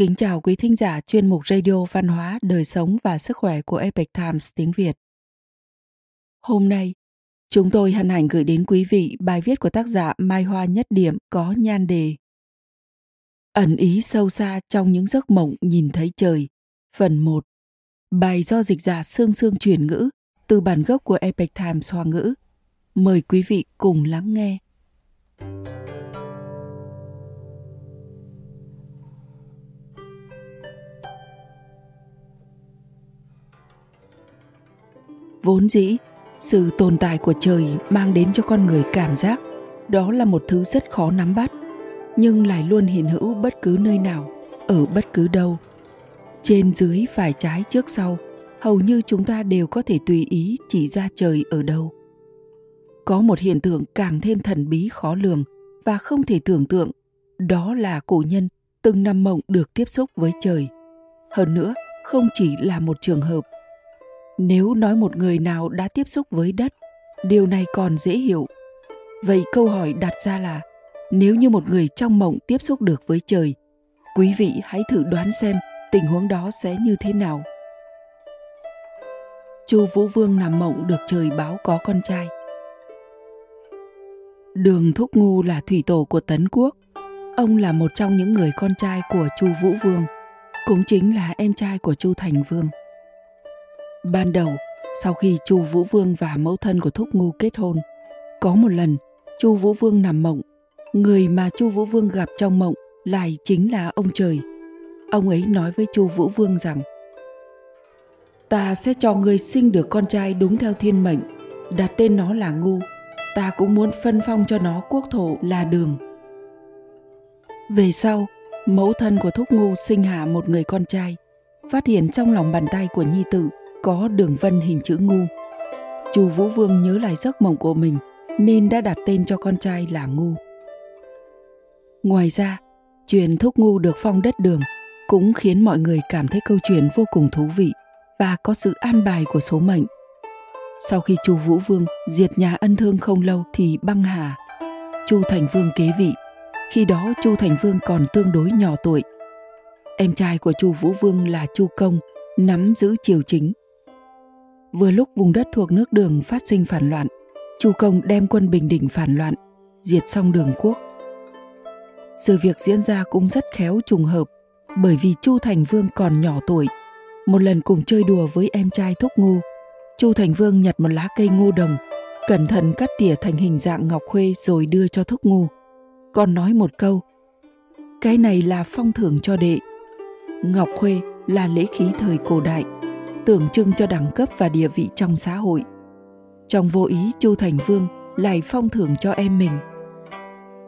Kính chào quý thính giả chuyên mục Radio Văn hóa, Đời sống và Sức khỏe của Epic Times tiếng Việt. Hôm nay, chúng tôi hân hạnh gửi đến quý vị bài viết của tác giả Mai Hoa Nhất Điểm có nhan đề Ẩn ý sâu xa trong những giấc mộng nhìn thấy trời, phần 1. Bài do dịch giả Sương Sương chuyển ngữ từ bản gốc của Epic Times Hoa ngữ. Mời quý vị cùng lắng nghe. Vốn dĩ, sự tồn tại của trời mang đến cho con người cảm giác đó là một thứ rất khó nắm bắt, nhưng lại luôn hiện hữu bất cứ nơi nào, ở bất cứ đâu. Trên dưới phải trái trước sau, hầu như chúng ta đều có thể tùy ý chỉ ra trời ở đâu. Có một hiện tượng càng thêm thần bí khó lường và không thể tưởng tượng, đó là cổ nhân từng nằm mộng được tiếp xúc với trời. Hơn nữa, không chỉ là một trường hợp nếu nói một người nào đã tiếp xúc với đất, điều này còn dễ hiểu. Vậy câu hỏi đặt ra là, nếu như một người trong mộng tiếp xúc được với trời, quý vị hãy thử đoán xem tình huống đó sẽ như thế nào. Chu vũ vương nằm mộng được trời báo có con trai. Đường thúc ngu là thủy tổ của tấn quốc. Ông là một trong những người con trai của chu vũ vương, cũng chính là em trai của chu thành vương. Ban đầu, sau khi Chu Vũ Vương và mẫu thân của Thúc Ngu kết hôn, có một lần Chu Vũ Vương nằm mộng, người mà Chu Vũ Vương gặp trong mộng lại chính là ông trời. Ông ấy nói với Chu Vũ Vương rằng: "Ta sẽ cho ngươi sinh được con trai đúng theo thiên mệnh, đặt tên nó là Ngu. Ta cũng muốn phân phong cho nó quốc thổ là Đường." Về sau, mẫu thân của Thúc Ngu sinh hạ một người con trai, phát hiện trong lòng bàn tay của nhi tử có đường vân hình chữ ngu. Chu Vũ Vương nhớ lại giấc mộng của mình nên đã đặt tên cho con trai là Ngu. Ngoài ra, chuyện thúc ngu được phong đất đường cũng khiến mọi người cảm thấy câu chuyện vô cùng thú vị và có sự an bài của số mệnh. Sau khi Chu Vũ Vương diệt nhà ân thương không lâu thì băng hà. Chu Thành Vương kế vị. Khi đó Chu Thành Vương còn tương đối nhỏ tuổi. Em trai của Chu Vũ Vương là Chu Công nắm giữ triều chính Vừa lúc vùng đất thuộc nước đường phát sinh phản loạn, Chu Công đem quân Bình Định phản loạn, diệt xong đường quốc. Sự việc diễn ra cũng rất khéo trùng hợp, bởi vì Chu Thành Vương còn nhỏ tuổi. Một lần cùng chơi đùa với em trai Thúc Ngô, Chu Thành Vương nhặt một lá cây ngô đồng, cẩn thận cắt tỉa thành hình dạng ngọc khuê rồi đưa cho Thúc Ngô, Còn nói một câu, cái này là phong thưởng cho đệ. Ngọc khuê là lễ khí thời cổ đại, tượng trưng cho đẳng cấp và địa vị trong xã hội. Trong vô ý Chu Thành Vương lại phong thưởng cho em mình.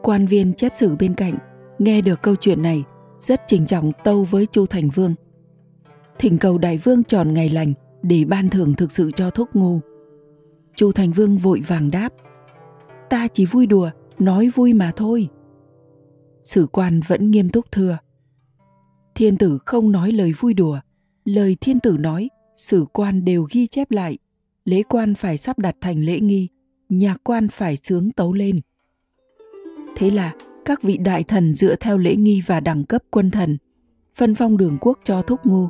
Quan viên chép sử bên cạnh nghe được câu chuyện này rất trình trọng tâu với Chu Thành Vương. Thỉnh cầu đại vương tròn ngày lành để ban thưởng thực sự cho thúc ngu. Chu Thành Vương vội vàng đáp: "Ta chỉ vui đùa, nói vui mà thôi." Sử quan vẫn nghiêm túc thưa: "Thiên tử không nói lời vui đùa, lời thiên tử nói sử quan đều ghi chép lại. Lễ quan phải sắp đặt thành lễ nghi nhạc quan phải sướng tấu lên. Thế là, các vị đại thần dựa theo lễ nghi và đẳng cấp quân thần, phân phong đường quốc cho thúc ngu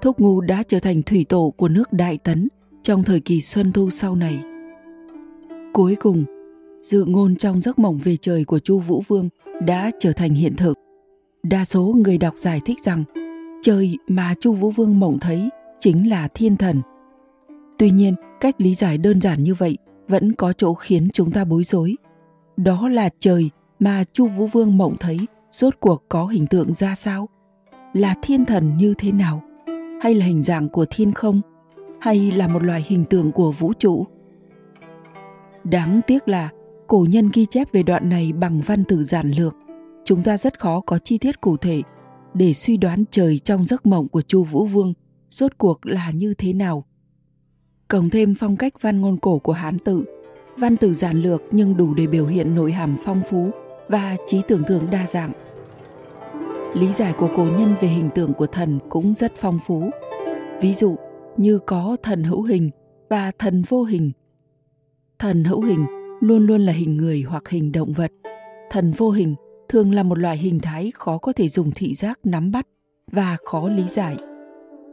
thúc ngu đã trở thành thủy tổ của nước đại tấn trong thời kỳ xuân thu sau này. Cuối cùng, dự ngôn trong giấc mộng về trời của chu vũ vương đã trở thành hiện thực. Đa số người đọc giải thích rằng, trời mà chu vũ vương mộng thấy chính là thiên thần. Tuy nhiên, cách lý giải đơn giản như vậy vẫn có chỗ khiến chúng ta bối rối. Đó là trời mà Chu Vũ Vương mộng thấy rốt cuộc có hình tượng ra sao? Là thiên thần như thế nào? Hay là hình dạng của thiên không? Hay là một loại hình tượng của vũ trụ? Đáng tiếc là cổ nhân ghi chép về đoạn này bằng văn tự giản lược. Chúng ta rất khó có chi tiết cụ thể để suy đoán trời trong giấc mộng của Chu Vũ Vương rốt cuộc là như thế nào. Cộng thêm phong cách văn ngôn cổ của Hán tự, văn từ giản lược nhưng đủ để biểu hiện nội hàm phong phú và trí tưởng tượng đa dạng. Lý giải của cổ nhân về hình tượng của thần cũng rất phong phú. Ví dụ như có thần hữu hình và thần vô hình. Thần hữu hình luôn luôn là hình người hoặc hình động vật. Thần vô hình thường là một loại hình thái khó có thể dùng thị giác nắm bắt và khó lý giải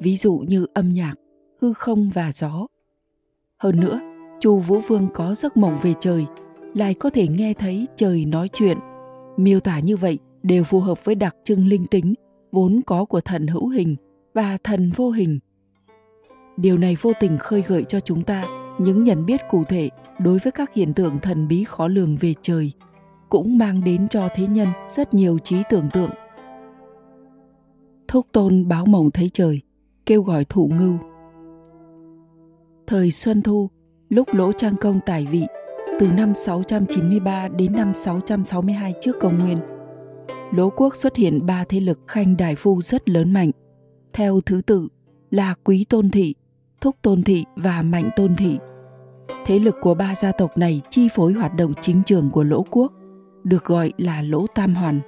ví dụ như âm nhạc, hư không và gió. Hơn nữa, chu vũ vương có giấc mộng về trời, lại có thể nghe thấy trời nói chuyện. Miêu tả như vậy đều phù hợp với đặc trưng linh tính, vốn có của thần hữu hình và thần vô hình. Điều này vô tình khơi gợi cho chúng ta những nhận biết cụ thể đối với các hiện tượng thần bí khó lường về trời, cũng mang đến cho thế nhân rất nhiều trí tưởng tượng. Thúc tôn báo mộng thấy trời kêu gọi thụ ngưu thời xuân thu, lúc lỗ trang công tài vị, từ năm 693 đến năm 662 trước công nguyên, lỗ quốc xuất hiện ba thế lực khanh đại phu rất lớn mạnh. Theo thứ tự là quý tôn thị, thúc tôn thị và mạnh tôn thị. Thế lực của ba gia tộc này chi phối hoạt động chính trường của lỗ quốc, được gọi là lỗ tam hoàn.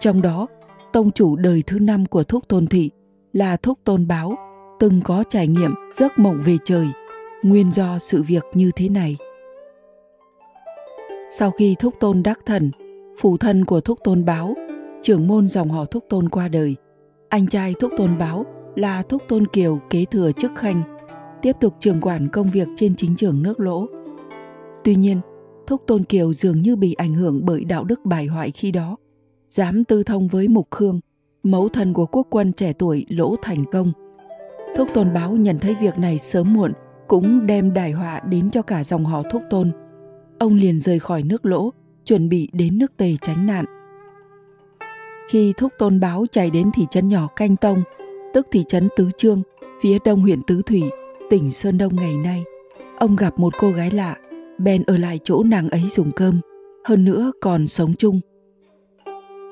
Trong đó, tông chủ đời thứ năm của thúc tôn thị là thúc tôn báo, từng có trải nghiệm giấc mộng về trời, nguyên do sự việc như thế này. Sau khi thúc tôn đắc thần, phụ thân của thúc tôn báo, trưởng môn dòng họ thúc tôn qua đời. Anh trai thúc tôn báo là thúc tôn kiều kế thừa chức khanh, tiếp tục trưởng quản công việc trên chính trường nước lỗ. Tuy nhiên, thúc tôn kiều dường như bị ảnh hưởng bởi đạo đức bài hoại khi đó, dám tư thông với mục khương mẫu thần của quốc quân trẻ tuổi lỗ thành công. Thúc tôn báo nhận thấy việc này sớm muộn, cũng đem đại họa đến cho cả dòng họ thúc tôn. Ông liền rời khỏi nước lỗ, chuẩn bị đến nước tề tránh nạn. Khi thúc tôn báo chạy đến thị trấn nhỏ canh tông, tức thị trấn tứ trương, phía đông huyện tứ thủy, tỉnh sơn đông ngày nay, ông gặp một cô gái lạ, bèn ở lại chỗ nàng ấy dùng cơm, hơn nữa còn sống chung.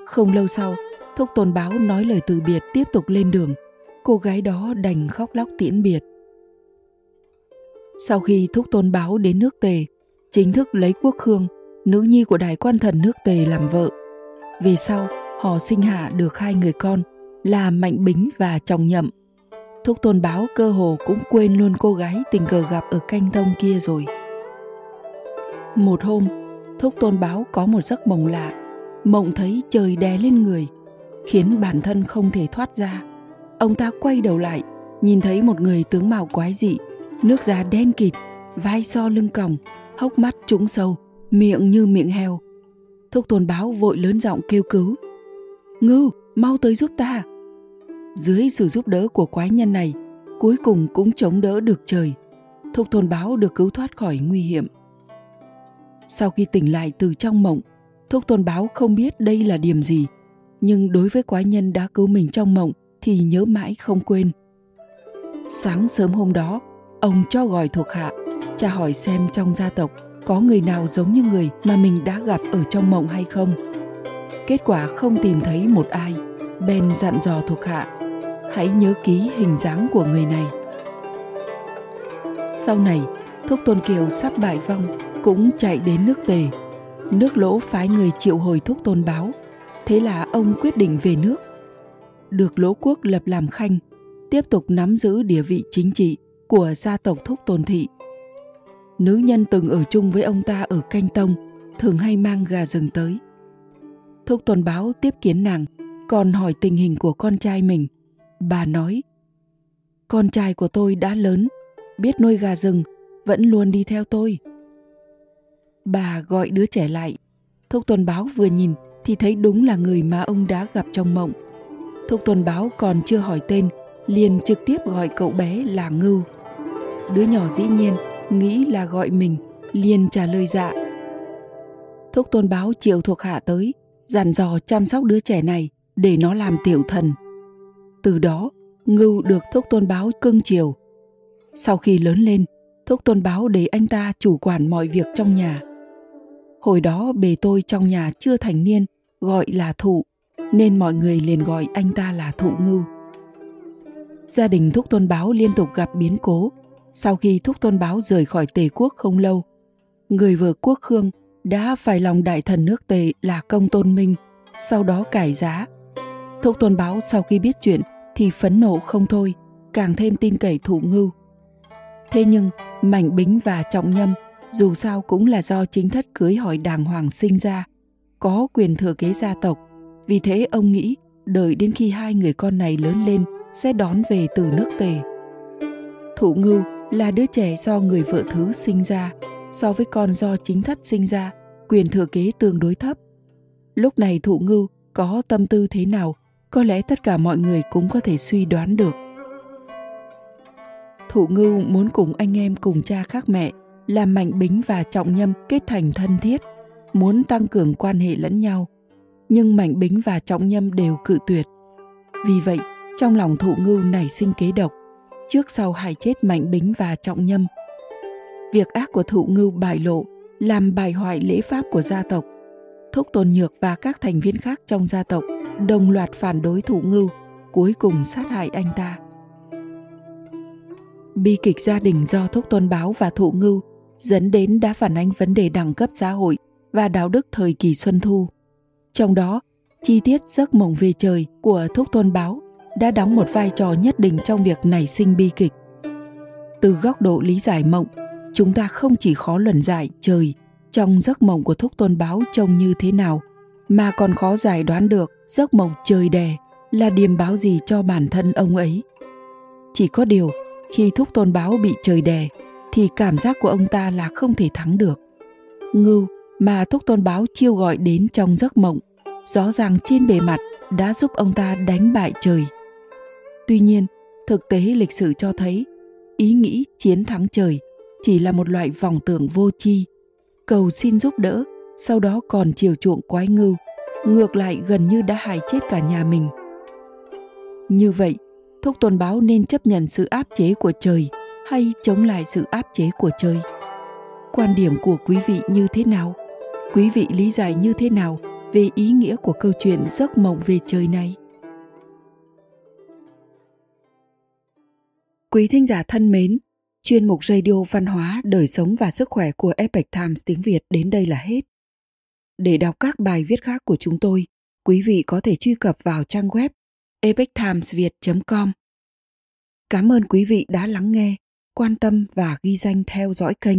Không lâu sau thúc tôn báo nói lời từ biệt tiếp tục lên đường. Cô gái đó đành khóc lóc tiễn biệt. Sau khi thúc tôn báo đến nước tề, chính thức lấy quốc hương, nữ nhi của đại quan thần nước tề làm vợ. Về sau, họ sinh hạ được hai người con, là mạnh bính và trọng nhậm. Thúc tôn báo cơ hồ cũng quên luôn cô gái tình cờ gặp ở canh thông kia rồi. Một hôm, thúc tôn báo có một giấc mộng lạ. Mộng thấy trời đè lên người khiến bản thân không thể thoát ra. Ông ta quay đầu lại, nhìn thấy một người tướng mạo quái dị, nước da đen kịt, vai so lưng còng, hốc mắt trũng sâu, miệng như miệng heo. Thúc tôn báo vội lớn giọng kêu cứu. Ngưu, mau tới giúp ta. Dưới sự giúp đỡ của quái nhân này, cuối cùng cũng chống đỡ được trời, thúc tôn báo được cứu thoát khỏi nguy hiểm. Sau khi tỉnh lại từ trong mộng, thúc tôn báo không biết đây là điểm gì nhưng đối với quái nhân đã cứu mình trong mộng thì nhớ mãi không quên. Sáng sớm hôm đó, ông cho gọi thuộc hạ, tra hỏi xem trong gia tộc có người nào giống như người mà mình đã gặp ở trong mộng hay không. Kết quả không tìm thấy một ai. Ben dặn dò thuộc hạ, hãy nhớ ký hình dáng của người này. Sau này, thúc tôn kiều sắp bại vong, cũng chạy đến nước tề. Nước lỗ phái người triệu hồi thúc tôn báo thế là ông quyết định về nước. Được lỗ quốc lập làm khanh, tiếp tục nắm giữ địa vị chính trị của gia tộc thúc tôn thị. Nữ nhân từng ở chung với ông ta ở canh tông, thường hay mang gà rừng tới. Thúc tôn báo tiếp kiến nàng, còn hỏi tình hình của con trai mình. Bà nói, con trai của tôi đã lớn, biết nuôi gà rừng, vẫn luôn đi theo tôi. Bà gọi đứa trẻ lại. Thúc tôn báo vừa nhìn thì thấy đúng là người mà ông đã gặp trong mộng. Thúc Tuần báo còn chưa hỏi tên, liền trực tiếp gọi cậu bé là ngưu. Đứa nhỏ dĩ nhiên, nghĩ là gọi mình, liền trả lời dạ. Thúc tôn báo triệu thuộc hạ tới, dặn dò chăm sóc đứa trẻ này để nó làm tiểu thần. Từ đó, ngưu được thúc tôn báo cưng chiều. Sau khi lớn lên thúc tôn báo để anh ta chủ quản mọi việc trong nhà. Hồi đó bề tôi trong nhà chưa thành niên gọi là thụ, nên mọi người liền gọi anh ta là thụ ngưu. Gia đình thúc tôn báo liên tục gặp biến cố. Sau khi thúc tôn báo rời khỏi tề quốc không lâu, người vợ quốc khương đã phải lòng đại thần nước tề là công tôn minh, sau đó cải giá. Thúc tôn báo sau khi biết chuyện thì phấn nộ không thôi, càng thêm tin cậy thụ ngưu. Thế nhưng mảnh bính và trọng nhâm dù sao cũng là do chính thất cưới hỏi đàng hoàng sinh ra có quyền thừa kế gia tộc. Vì thế ông nghĩ, đợi đến khi hai người con này lớn lên, sẽ đón về từ nước tề. Thủ ngưu là đứa trẻ do người vợ thứ sinh ra, so với con do chính thất sinh ra, quyền thừa kế tương đối thấp. Lúc này thụ ngưu có tâm tư thế nào, có lẽ tất cả mọi người cũng có thể suy đoán được. Thụ ngưu muốn cùng anh em cùng cha khác mẹ, làm mạnh bính và trọng nhâm kết thành thân thiết muốn tăng cường quan hệ lẫn nhau, nhưng mạnh bính và trọng nhâm đều cự tuyệt. Vì vậy, trong lòng thụ ngưu nảy sinh kế độc, trước sau hại chết mạnh bính và trọng nhâm. Việc ác của thụ ngưu bại lộ, làm bài hoại lễ pháp của gia tộc, thúc tôn nhược và các thành viên khác trong gia tộc đồng loạt phản đối thụ ngưu, cuối cùng sát hại anh ta. Bi kịch gia đình do thúc tôn báo và thụ ngưu dẫn đến đã phản ánh vấn đề đẳng cấp xã hội và đạo đức thời kỳ xuân thu. Trong đó, chi tiết giấc mộng về trời của thúc tôn báo đã đóng một vai trò nhất định trong việc nảy sinh bi kịch. Từ góc độ lý giải mộng, chúng ta không chỉ khó luận giải trời trong giấc mộng của thúc tôn báo trông như thế nào, mà còn khó giải đoán được giấc mộng trời đè là điềm báo gì cho bản thân ông ấy. Chỉ có điều, khi thúc tôn báo bị trời đè, thì cảm giác của ông ta là không thể thắng được. Ngưu mà thúc tôn báo chiêu gọi đến trong giấc mộng. Rõ ràng trên bề mặt đã giúp ông ta đánh bại trời. Tuy nhiên, thực tế lịch sử cho thấy, ý nghĩ chiến thắng trời chỉ là một loại vòng tưởng vô tri. Cầu xin giúp đỡ, sau đó còn chiều chuộng quái ngưu, ngược lại gần như đã hại chết cả nhà mình. Như vậy thúc tôn báo nên chấp nhận sự áp chế của trời hay chống lại sự áp chế của trời? Quan điểm của quý vị như thế nào? Quý vị lý giải như thế nào về ý nghĩa của câu chuyện giấc mộng về trời này? Quý thính giả thân mến, chuyên mục radio văn hóa, đời sống và sức khỏe của epic times tiếng việt đến đây là hết. Để đọc các bài viết khác của chúng tôi, quý vị có thể truy cập vào trang web epictimesviet com. Cảm ơn quý vị đã lắng nghe, quan tâm và ghi danh theo dõi kênh.